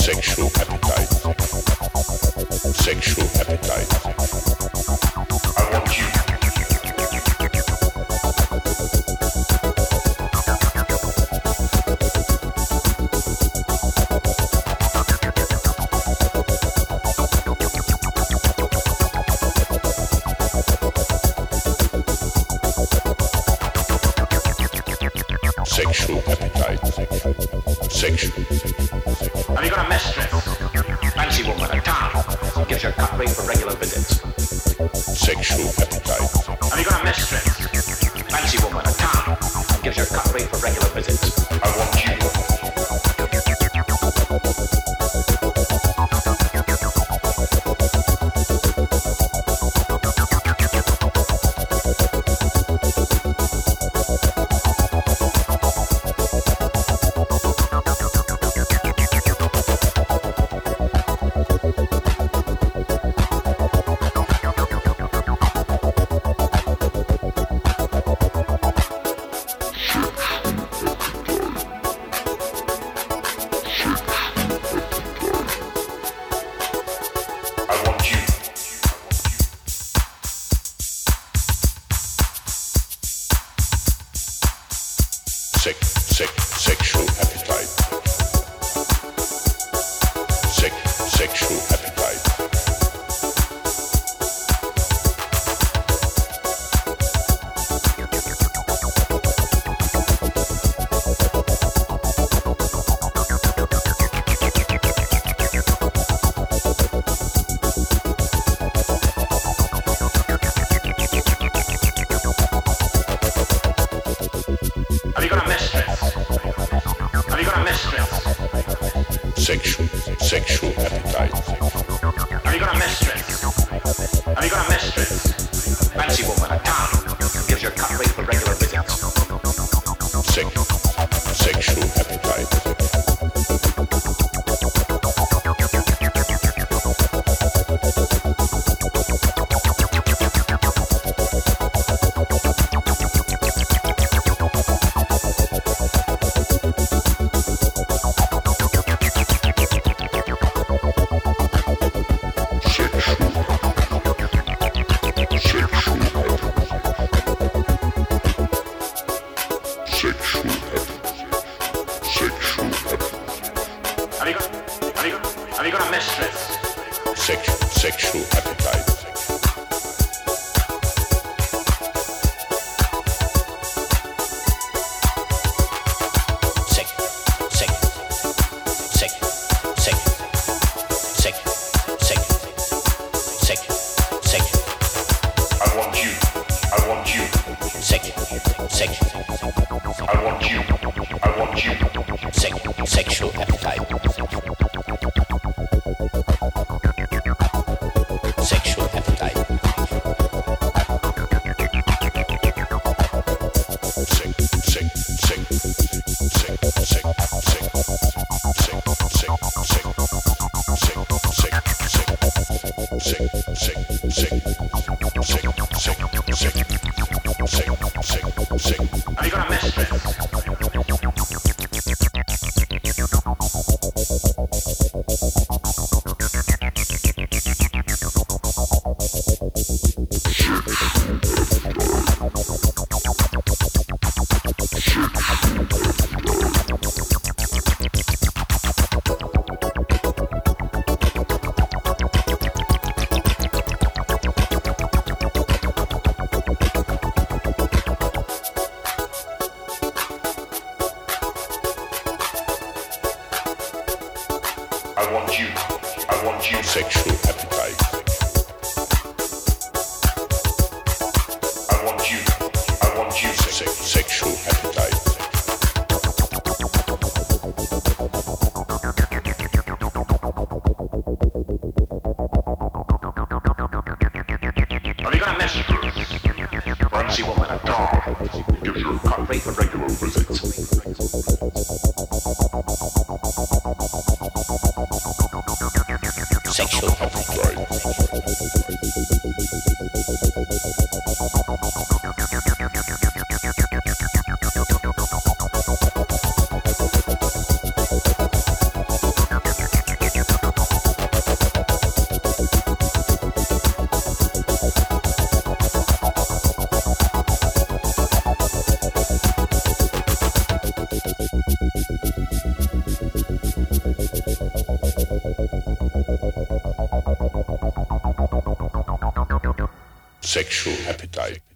Sexual appetite, sexual appetite, I want you. Sexual appetite, sexual, Have you got a mistress? Fancy woman, a town. Gives you a cut rate for regular visits. sexual appetite, Have you got a mistress? Fancy woman, a town. Gives you a cut rate for regular visits. I want sexual appetite, sex, sexual appetite, appetite, Have you got a mistress? Have you got a mistress? Fancy woman, a town. Gives you a cut rate for regular visits. Sexual appetite, Are you gonna miss it? I want you. I want you. Sexual appetite. I want you. I want you. Se- sexual appetite. Are you gonna mess with us? Woman regular visits. パパパパパ。Sexual appetite.